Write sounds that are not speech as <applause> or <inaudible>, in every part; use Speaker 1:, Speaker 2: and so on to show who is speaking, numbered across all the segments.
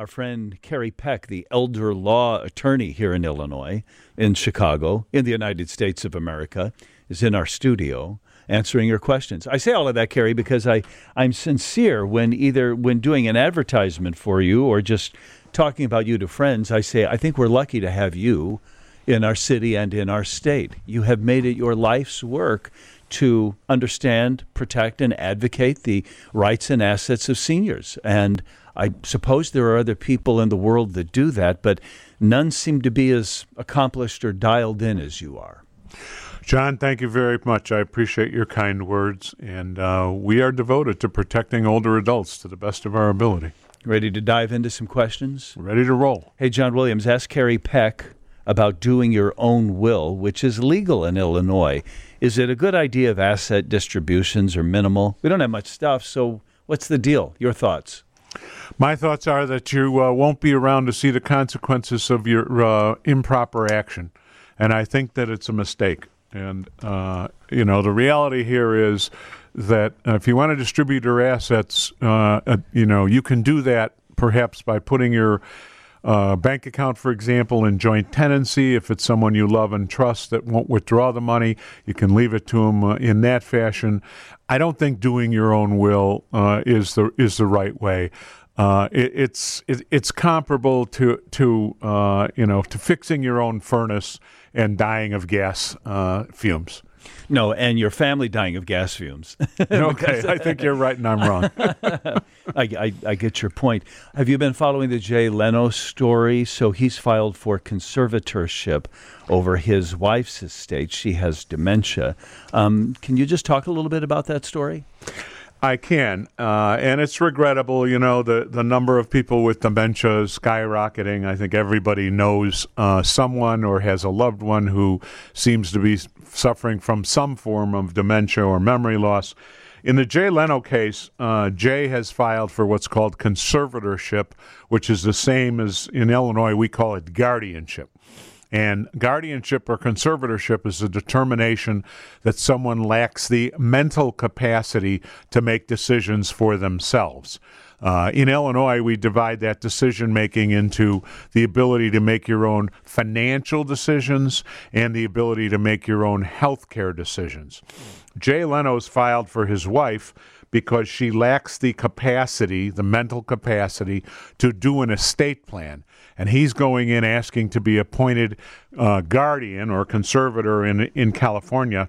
Speaker 1: Our friend Kerry Peck, the elder law attorney here in Illinois, in Chicago, in the United States of America, is in our studio answering your questions. I say all of that, Kerry, because I, I'm sincere when either when doing an advertisement for you or just talking about you to friends, I say, I think we're lucky to have you in our city and in our state. You have made it your life's work to understand, protect, and advocate the rights and assets of seniors. And I suppose there are other people in the world that do that, but none seem to be as accomplished or dialed in as you are.
Speaker 2: John, thank you very much. I appreciate your kind words, and uh, we are devoted to protecting older adults to the best of our ability.
Speaker 1: Ready to dive into some questions?
Speaker 2: Ready to roll.
Speaker 1: Hey, John Williams, ask Kerry Peck about doing your own will, which is legal in Illinois. Is it a good idea if asset distributions are minimal? We don't have much stuff, so what's the deal? Your thoughts?
Speaker 2: My thoughts are that you uh, won't be around to see the consequences of your uh, improper action. And I think that it's a mistake. And, uh, you know, the reality here is that if you want to distribute your assets, uh, you know, you can do that perhaps by putting your uh, bank account, for example, in joint tenancy. If it's someone you love and trust that won't withdraw the money, you can leave it to them uh, in that fashion. I don't think doing your own will uh, is the is the right way. Uh, it, it's it, it's comparable to to uh, you know to fixing your own furnace and dying of gas uh, fumes.
Speaker 1: No, and your family dying of gas fumes. <laughs>
Speaker 2: okay, I think you're right and I'm wrong. <laughs>
Speaker 1: I, I, I, get your point. Have you been following the Jay Leno story? So he's filed for conservatorship over his wife's estate. She has dementia. Um, can you just talk a little bit about that story?
Speaker 2: I can, uh, and it's regrettable. You know, the the number of people with dementia is skyrocketing. I think everybody knows uh, someone or has a loved one who seems to be suffering from some form of dementia or memory loss. In the Jay Leno case, uh, Jay has filed for what's called conservatorship, which is the same as in Illinois we call it guardianship. And guardianship or conservatorship is a determination that someone lacks the mental capacity to make decisions for themselves. Uh, in Illinois, we divide that decision making into the ability to make your own financial decisions and the ability to make your own health care decisions. Jay Leno's filed for his wife because she lacks the capacity, the mental capacity, to do an estate plan and he's going in asking to be appointed uh, guardian or conservator in in California.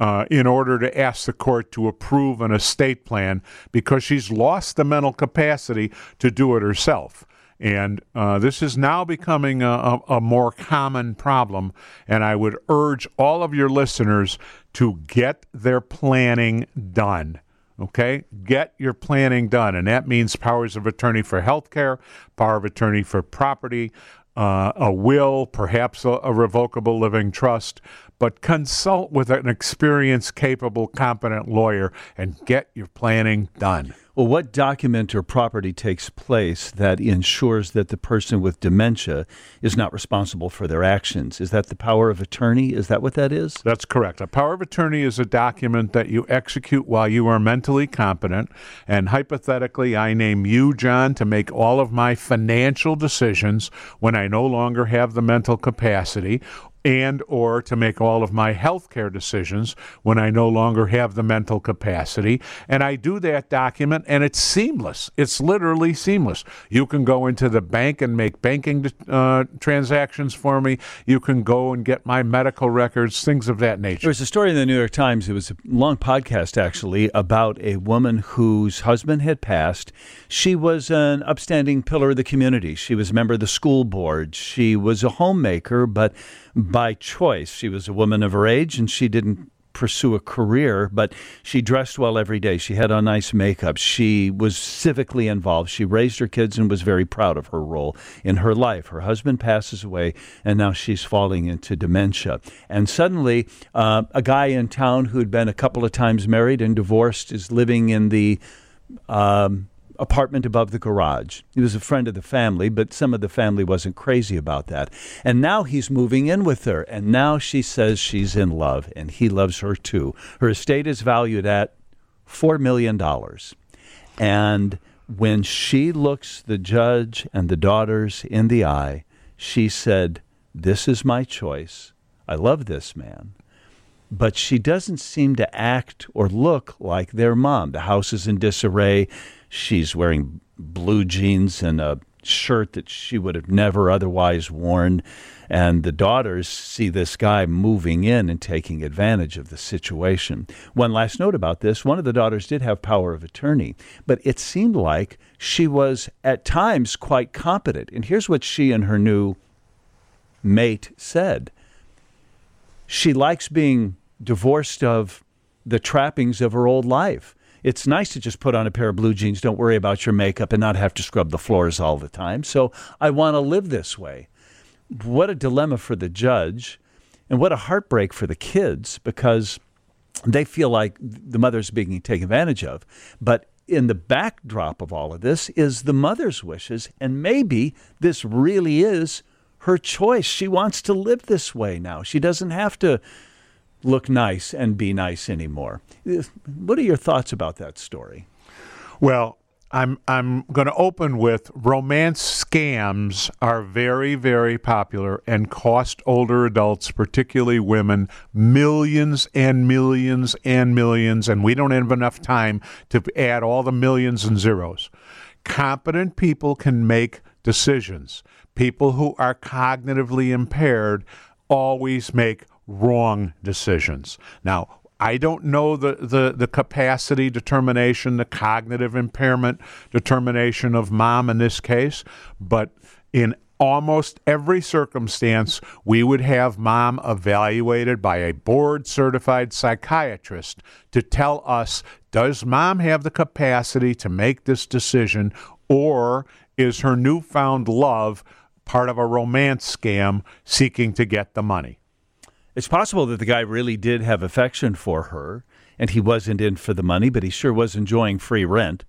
Speaker 2: Uh, in order to ask the court to approve an estate plan because she's lost the mental capacity to do it herself. And uh, this is now becoming a, a, a, more common problem. And I would urge all of your listeners to get their planning done. Okay, get your planning done, and that means powers of attorney for health care, power of attorney for property, uh, a will, perhaps a, a, revocable living trust, but consult with an experienced, capable, competent lawyer and get your planning done.
Speaker 1: Well, what document or property takes place that ensures that the person with dementia is not responsible for their actions? Is that the power of attorney? Is that what that is?
Speaker 2: That's correct. A power of attorney is a document that you execute while you are mentally competent. And hypothetically, I name you, John, to make all of my financial decisions when I no longer have the mental capacity and or to make all of my healthcare decisions when I no longer have the mental capacity. And I do that document and it's seamless. It's literally seamless. You can go into the bank and make banking uh, transactions for me. You can go and get my medical records, things of that nature.
Speaker 1: There was a story in the New York Times. It was a long podcast actually about a woman whose husband had passed. She was an upstanding pillar of the community. She was a member of the school board. She was a homemaker, but by choice. She was a woman of her age and she didn't pursue a career, but she dressed well every day. She had on nice makeup. She was civically involved. She raised her kids and was very proud of her role in her life. Her husband passes away, and now she's falling into dementia. And suddenly, uh, a guy in town who had been a couple of times married and divorced is living in the um, apartment above the garage. He was a friend of the family, but some of the family wasn't crazy about that. And now he's moving in with her, and now she says she's in love, and he loves her too. Her estate is valued at $4 million. And when she looks the judge and the daughters in the eye, she said, This is my choice. I love this man. But she doesn't seem to act or look like their mom. The house is in disarray. She's wearing blue jeans and a shirt that she would have never otherwise worn. And the daughters see this guy moving in and taking advantage of the situation. One last note about this one of the daughters did have power of attorney, but it seemed like she was at times quite competent. And here's what she and her new mate said she likes being divorced of the trappings of her old life. It's nice to just put on a pair of blue jeans, don't worry about your makeup, and not have to scrub the floors all the time. So I want to live this way. What a dilemma for the judge, and what a heartbreak for the kids because they feel like the mother's being taken advantage of. But in the backdrop of all of this is the mother's wishes, and maybe this really is her choice. She wants to live this way now. She doesn't have to look nice and be nice anymore. What are your thoughts about that story?
Speaker 2: Well, I'm I'm going to open with romance scams are very very popular and cost older adults, particularly women, millions and millions and millions and we don't have enough time to add all the millions and zeros. Competent people can make decisions. People who are cognitively impaired always make wrong decisions. Now, I don't know the, the, the capacity determination, the cognitive impairment determination of mom in this case, but in almost every circumstance, we would have mom evaluated by a board certified psychiatrist to tell us does mom have the capacity to make this decision, or is her newfound love part of a romance scam seeking to get the money?
Speaker 1: It's possible that the guy really did have affection for her and he wasn't in for the money, but he sure was enjoying free rent.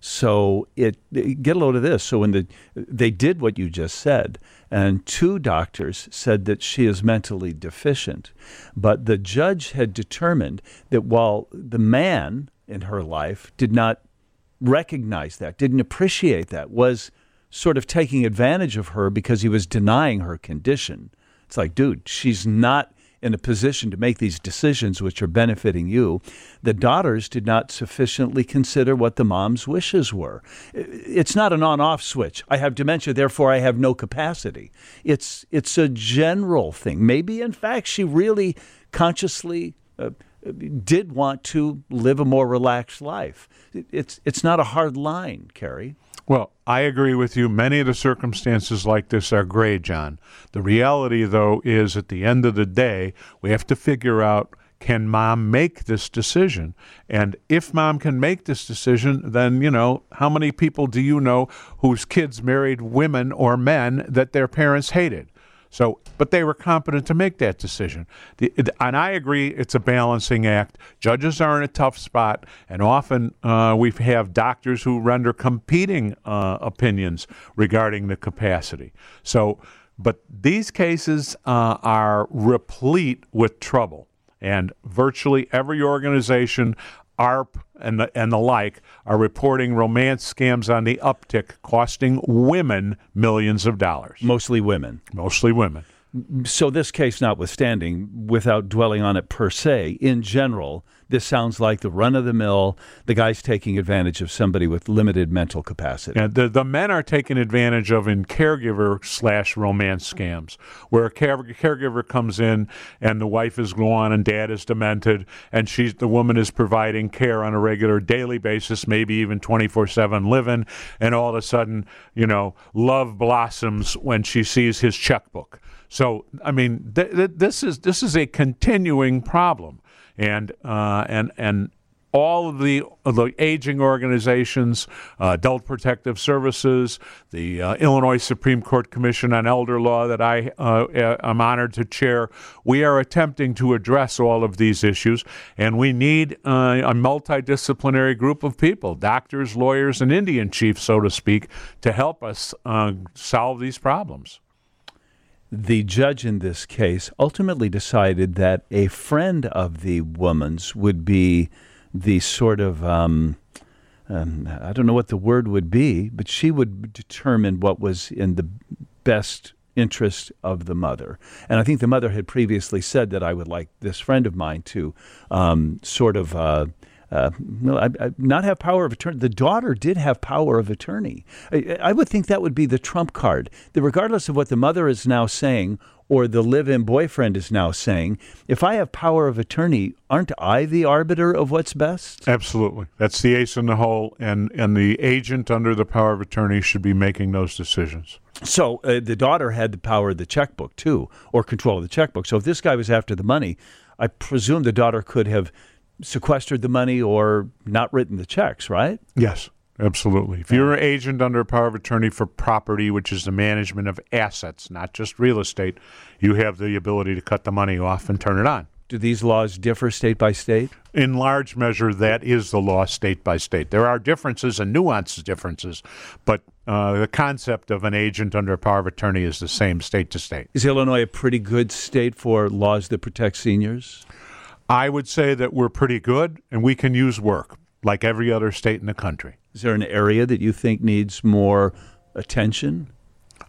Speaker 1: So it, get a load of this. So when the they did what you just said, and two doctors said that she is mentally deficient, but the judge had determined that while the man in her life did not recognize that, didn't appreciate that, was sort of taking advantage of her because he was denying her condition. It's like, dude, she's not in a position to make these decisions which are benefiting you, the daughters did not sufficiently consider what the mom's wishes were. It's not an on-off switch. I have dementia, therefore I have no capacity. It's it's a general thing. Maybe in fact she really consciously uh, did want to live a more relaxed life. It's it's not a hard line, Kerry.
Speaker 2: Well, I agree with you. Many of the circumstances like this are gray, John. The reality, though, is at the end of the day, we have to figure out can mom make this decision? And if mom can make this decision, then, you know, how many people do you know whose kids married women or men that their parents hated? So, but they were competent to make that decision. The, and I agree, it's a balancing act. Judges are in a tough spot, and often uh, we have doctors who render competing uh, opinions regarding the capacity. So, but these cases uh, are replete with trouble. And virtually every organization AARP and the, and the like are reporting romance scams on the uptick, costing women millions of dollars.
Speaker 1: Mostly women.
Speaker 2: Mostly women.
Speaker 1: So, this case notwithstanding, without dwelling on it per se, in general, this sounds like the run of the mill. The guy's taking advantage of somebody with limited mental capacity.
Speaker 2: And the, the men are taken advantage of in caregiver slash romance scams, where a care, caregiver comes in and the wife is gone and dad is demented, and she's the woman is providing care on a regular daily basis, maybe even 24 7 living, and all of a sudden, you know, love blossoms when she sees his checkbook. So, I mean, th- th- this is this is a continuing problem and uh, and and all of the, the aging organizations, uh, Adult Protective Services, the uh, Illinois Supreme Court Commission on Elder Law that I uh, am honored to chair, we are attempting to address all of these issues, and we need uh, a multidisciplinary group of people, doctors, lawyers, and Indian chiefs, so to speak, to help us uh, solve these problems
Speaker 1: the judge in this case ultimately decided that a friend of the woman's would be the sort of um, um, I don't know what the word would be, but she would determine what was in the best interest of the mother. And I think the mother had previously said that I would like this friend of mine to um, sort of. Uh, uh, well, I, I, not have power of attorney. The daughter did have power of attorney. I, I, would think that would be the trump card. That regardless of what the mother is now saying or the live-in boyfriend is now saying, if I have power of attorney, aren't I the arbiter of what's best?
Speaker 2: Absolutely. That's the ace in the hole, and and the agent under the power of attorney should be making those decisions.
Speaker 1: So uh, the daughter had the power of the checkbook too, or control of the checkbook. So if this guy was after the money, I presume the daughter could have sequestered the money or not written the checks, right?
Speaker 2: Yes. Absolutely. If you're an agent under a power of attorney for property, which is the management of assets, not just real estate, you have the ability to cut the money off and turn it on.
Speaker 1: Do these laws differ state by state?
Speaker 2: In large measure, that is the law state by state. There are differences and nuanced differences, but uh, the concept of an agent under a power of attorney is the same state to state.
Speaker 1: Is Illinois a pretty good state for laws that protect seniors?
Speaker 2: I would say that we're pretty good and we can use work like every other state in the country.
Speaker 1: Is there an area that you think needs more attention?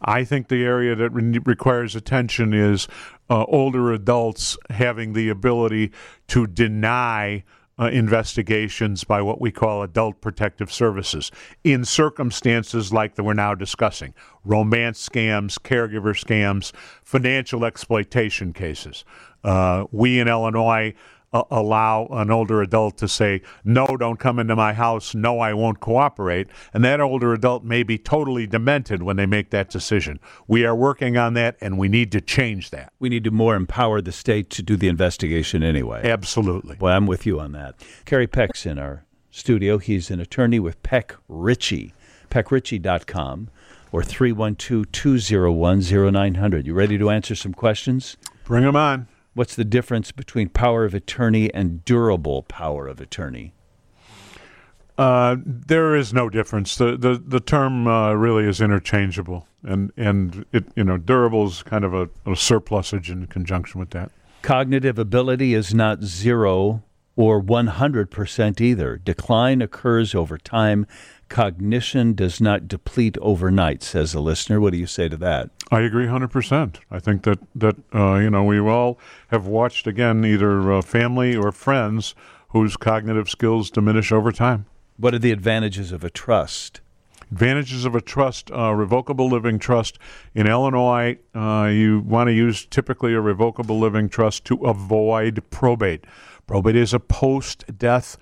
Speaker 2: I think the area that re- requires attention is uh, older adults having the ability to deny uh, investigations by what we call adult protective services in circumstances like that we're now discussing romance scams, caregiver scams, financial exploitation cases. Uh, we in Illinois uh, allow an older adult to say, No, don't come into my house. No, I won't cooperate. And that older adult may be totally demented when they make that decision. We are working on that and we need to change that.
Speaker 1: We need to more empower the state to do the investigation anyway.
Speaker 2: Absolutely.
Speaker 1: Well, I'm with you on that. Kerry Peck's in our studio. He's an attorney with Peck Ritchie, peckritchie.com or 312 201 0900. You ready to answer some questions?
Speaker 2: Bring them on.
Speaker 1: What's the difference between power of attorney and durable power of attorney?
Speaker 2: Uh, there is no difference. The the, the term uh, really is interchangeable, and and it you know durable is kind of a, a surplusage in conjunction with that.
Speaker 1: Cognitive ability is not zero or 100% either. Decline occurs over time cognition does not deplete overnight, says a listener. What do you say to that?
Speaker 2: I agree 100%. I think that, that uh, you know, we all have watched, again, either uh, family or friends whose cognitive skills diminish over time.
Speaker 1: What are the advantages of a trust?
Speaker 2: Advantages of a trust, uh, revocable living trust. In Illinois, uh, you want to use typically a revocable living trust to avoid probate. Probate is a post death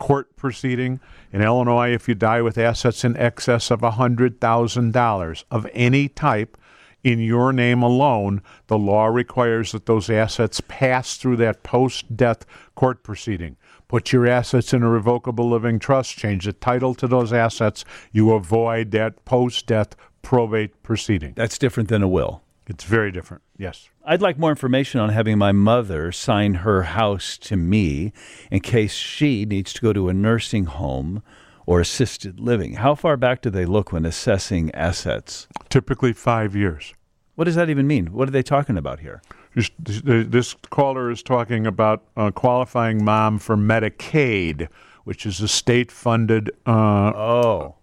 Speaker 2: court proceeding. In Illinois, if you die with assets in excess of $100,000 of any type in your name alone, the law requires that those assets pass through that post death court proceeding. Put your assets in a revocable living trust, change the title to those assets, you avoid that post death probate proceeding.
Speaker 1: That's different than a will.
Speaker 2: It's very different. Yes.
Speaker 1: I'd like more information on having my mother sign her house to me in case she needs to go to a nursing home or assisted living. How far back do they look when assessing assets?
Speaker 2: Typically five years.
Speaker 1: What does that even mean? What are they talking about here?
Speaker 2: This caller is talking about uh, qualifying mom for Medicaid, which is a state funded. Uh,
Speaker 1: oh.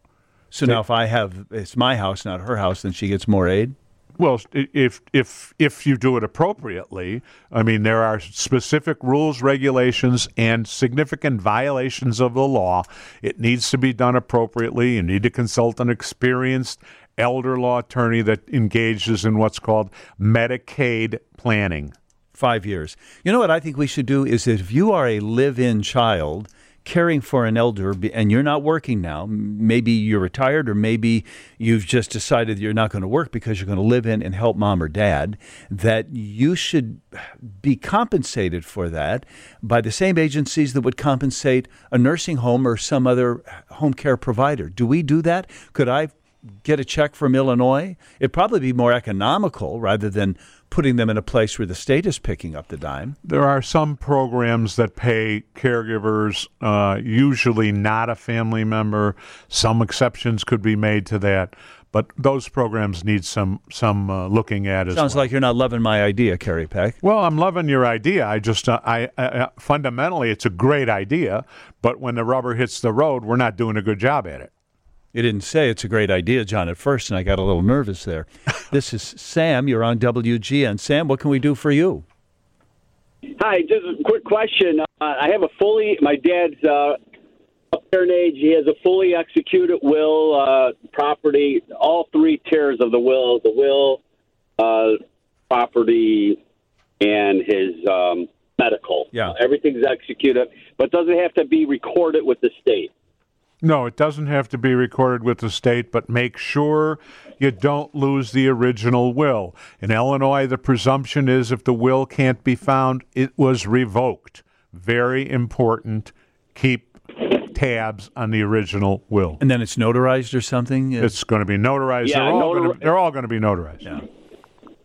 Speaker 1: So now if I have, it's my house, not her house, then she gets more aid?
Speaker 2: Well, if if if you do it appropriately, I mean there are specific rules, regulations, and significant violations of the law. It needs to be done appropriately. You need to consult an experienced elder law attorney that engages in what's called Medicaid planning.
Speaker 1: Five years. You know what I think we should do is if you are a live-in child caring for an elder and you're not working now, maybe you're retired or maybe you've just decided you're not going to work because you're going to live in and help mom or dad, that you should be compensated for that by the same agencies that would compensate a nursing home or some other home care provider. Do we do that? Could I get a check from Illinois? It'd probably be more economical rather than putting them in a place where the state is picking up the dime.
Speaker 2: There are some programs that pay caregivers, uh, usually not a family member. Some exceptions could be made to that. but those programs need some some uh, looking at as
Speaker 1: Sounds
Speaker 2: well.
Speaker 1: like you're not loving my idea, Kerry Peck.
Speaker 2: Well, I'm loving your idea. I just, uh, I, I fundamentally, it's a great idea, but when the rubber hits the road, we're not doing a good job at it.
Speaker 1: You didn't say it's a great idea, John, at first, and I got a little nervous there. <laughs> this is Sam. You're on WGN. Sam, what can we do for you?
Speaker 3: Hi, just a quick question. Uh, I have a fully, my dad's uh, up there in age. He has a fully executed will, uh, property, all three tiers of the will, the will, uh, property, and his um, medical.
Speaker 1: Yeah.
Speaker 3: Everything's executed, but does it have to be recorded with the state?
Speaker 2: No, it doesn't have to be recorded with the state, but make sure you don't lose the original will. In Illinois, the presumption is if the will can't be found, it was revoked. Very important. Keep tabs on the original will.
Speaker 1: And then it's notarized or something?
Speaker 2: It's going to be notarized.
Speaker 3: Yeah,
Speaker 2: they're, all
Speaker 3: notar-
Speaker 2: going to, they're all going to be notarized.
Speaker 1: Yeah.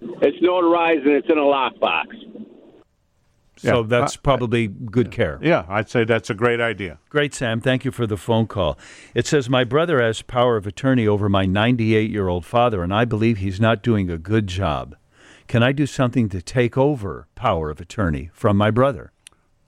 Speaker 3: It's notarized and it's in a lockbox.
Speaker 1: So
Speaker 2: yeah.
Speaker 1: that's
Speaker 2: Uh,
Speaker 1: probably good care.
Speaker 2: Yeah, I'd say that's a great idea.
Speaker 1: Great, Sam. Thank you for the phone call. It says, My brother has power of attorney over my 98 year old father, and I believe he's not doing a good job. Can I do something to take over power of attorney from my brother?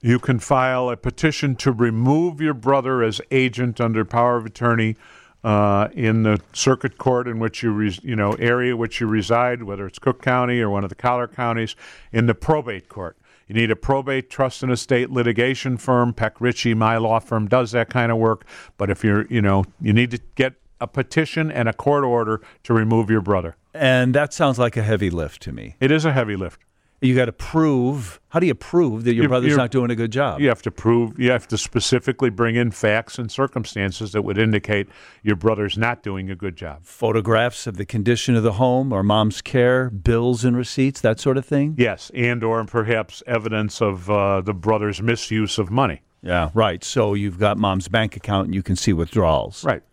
Speaker 2: You can file a petition to remove your brother as agent under power of attorney uh, in the circuit court in which you, res- you know, area which you reside, whether it's Cook County or one of the collar counties, in the probate court. You need a probate trust and estate litigation firm. Peck Ritchie, my law firm, does that kind of work. But if you're, you know, you need to get a petition and a court order to remove your brother.
Speaker 1: And that sounds like a heavy lift to me.
Speaker 2: It is a heavy lift.
Speaker 1: You got to prove. How do you prove that your
Speaker 2: You-
Speaker 1: brother's
Speaker 2: you're-
Speaker 1: not doing a good job?
Speaker 2: You have to prove, you have to specifically bring in facts and circumstances that would indicate your brother's not doing a good job.
Speaker 1: Photographs of the condition of the home or mom's care, bills and receipts, that sort of thing?
Speaker 2: Yes, and or perhaps evidence of uh, the brother's misuse of money.
Speaker 1: Yeah, right. So you've got mom's bank account and you can see withdrawals.
Speaker 2: Right.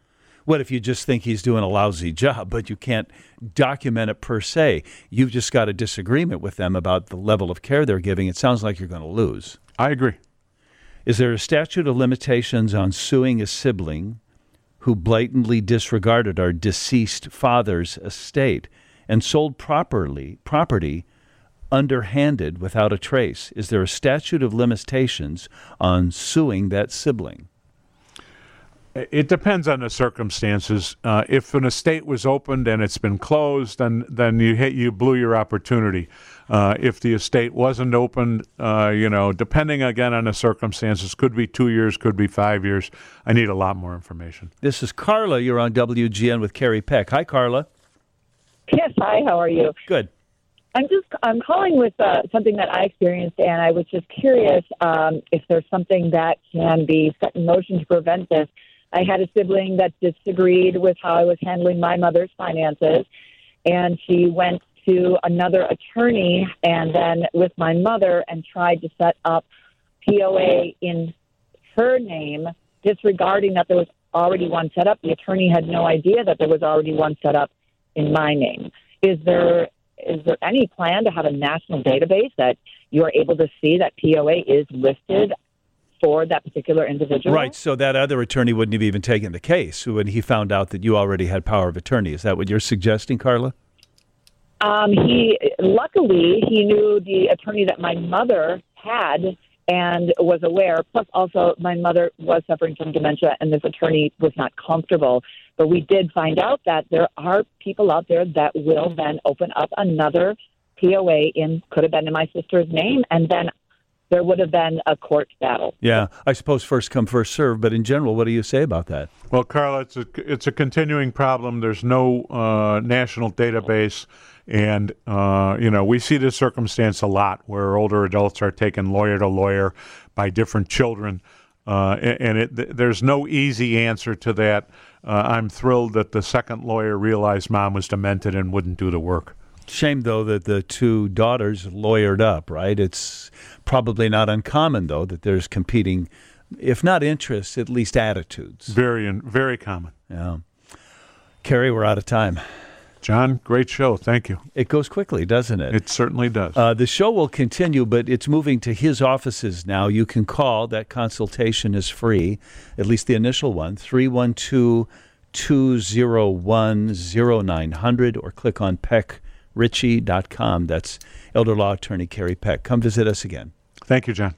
Speaker 1: What if you just think he's doing a lousy job, but you can't document it per se? You've just got a disagreement with them about the level of care they're giving. It sounds like you're going to lose.
Speaker 2: I agree.
Speaker 1: Is there a statute of limitations on suing a sibling who blatantly disregarded our deceased father's estate and sold properly property underhanded without a trace? Is there a statute of limitations on suing that sibling?
Speaker 2: It depends on the circumstances. Uh, if an estate was opened and it's been closed, then then you hit you blew your opportunity. Uh, if the estate wasn't opened, uh, you know, depending again on the circumstances, could be two years, could be five years. I need a lot more information.
Speaker 1: This is Carla. You're on WGN with Kerry Peck. Hi, Carla.
Speaker 4: Yes, hi. How are you?
Speaker 1: Good.
Speaker 4: I'm just I'm calling with uh, something that I experienced, and I was just curious um, if there's something that can be set in motion to prevent this. I had a sibling that disagreed with how I was handling my mother's finances, and she went to another attorney and then with my mother and tried to set up POA in her name, disregarding that there was already one set up. The attorney had no idea that there was already one set up in my name. Is there is there any plan to have a national database that you are able to see that POA is listed for that particular individual?
Speaker 1: Right. So that other attorney wouldn't have even taken the case when he found out that you already had power of attorney. Is that what you're suggesting, Carla?
Speaker 4: Um, he luckily he knew the attorney that my mother had and was aware. Plus, also my mother was suffering from dementia, and this attorney was not comfortable. But we did find out that there are people out there that will then open up another POA in could have been in my sister's name, and then there would have been a court battle.
Speaker 1: Yeah. I suppose first come, first serve. But in general, what do you say about that?
Speaker 2: Well, Carla, it's a it's a continuing problem. There's no uh, national database, and uh, you know we see this circumstance a lot where older adults are taken lawyer to lawyer by different children, uh, and, and it, th- there's no easy answer to that. Uh, I'm thrilled that the second lawyer realized mom was demented and wouldn't do the work.
Speaker 1: Shame, though, that the two daughters lawyered up, right? It's probably not uncommon, though, that there's competing, if not interests, at least attitudes.
Speaker 2: Very very common.
Speaker 1: Yeah. Kerry, we're out of time.
Speaker 2: John, great show. Thank you.
Speaker 1: It goes quickly, doesn't it?
Speaker 2: It certainly does.
Speaker 1: Uh, the show will continue, but it's moving to his offices now. You can call. That consultation is free, at least the initial one, 312 201 0900 or click on peckritchie.com. That's elder law attorney Kerry Peck. Come visit us again.
Speaker 2: Thank you, John.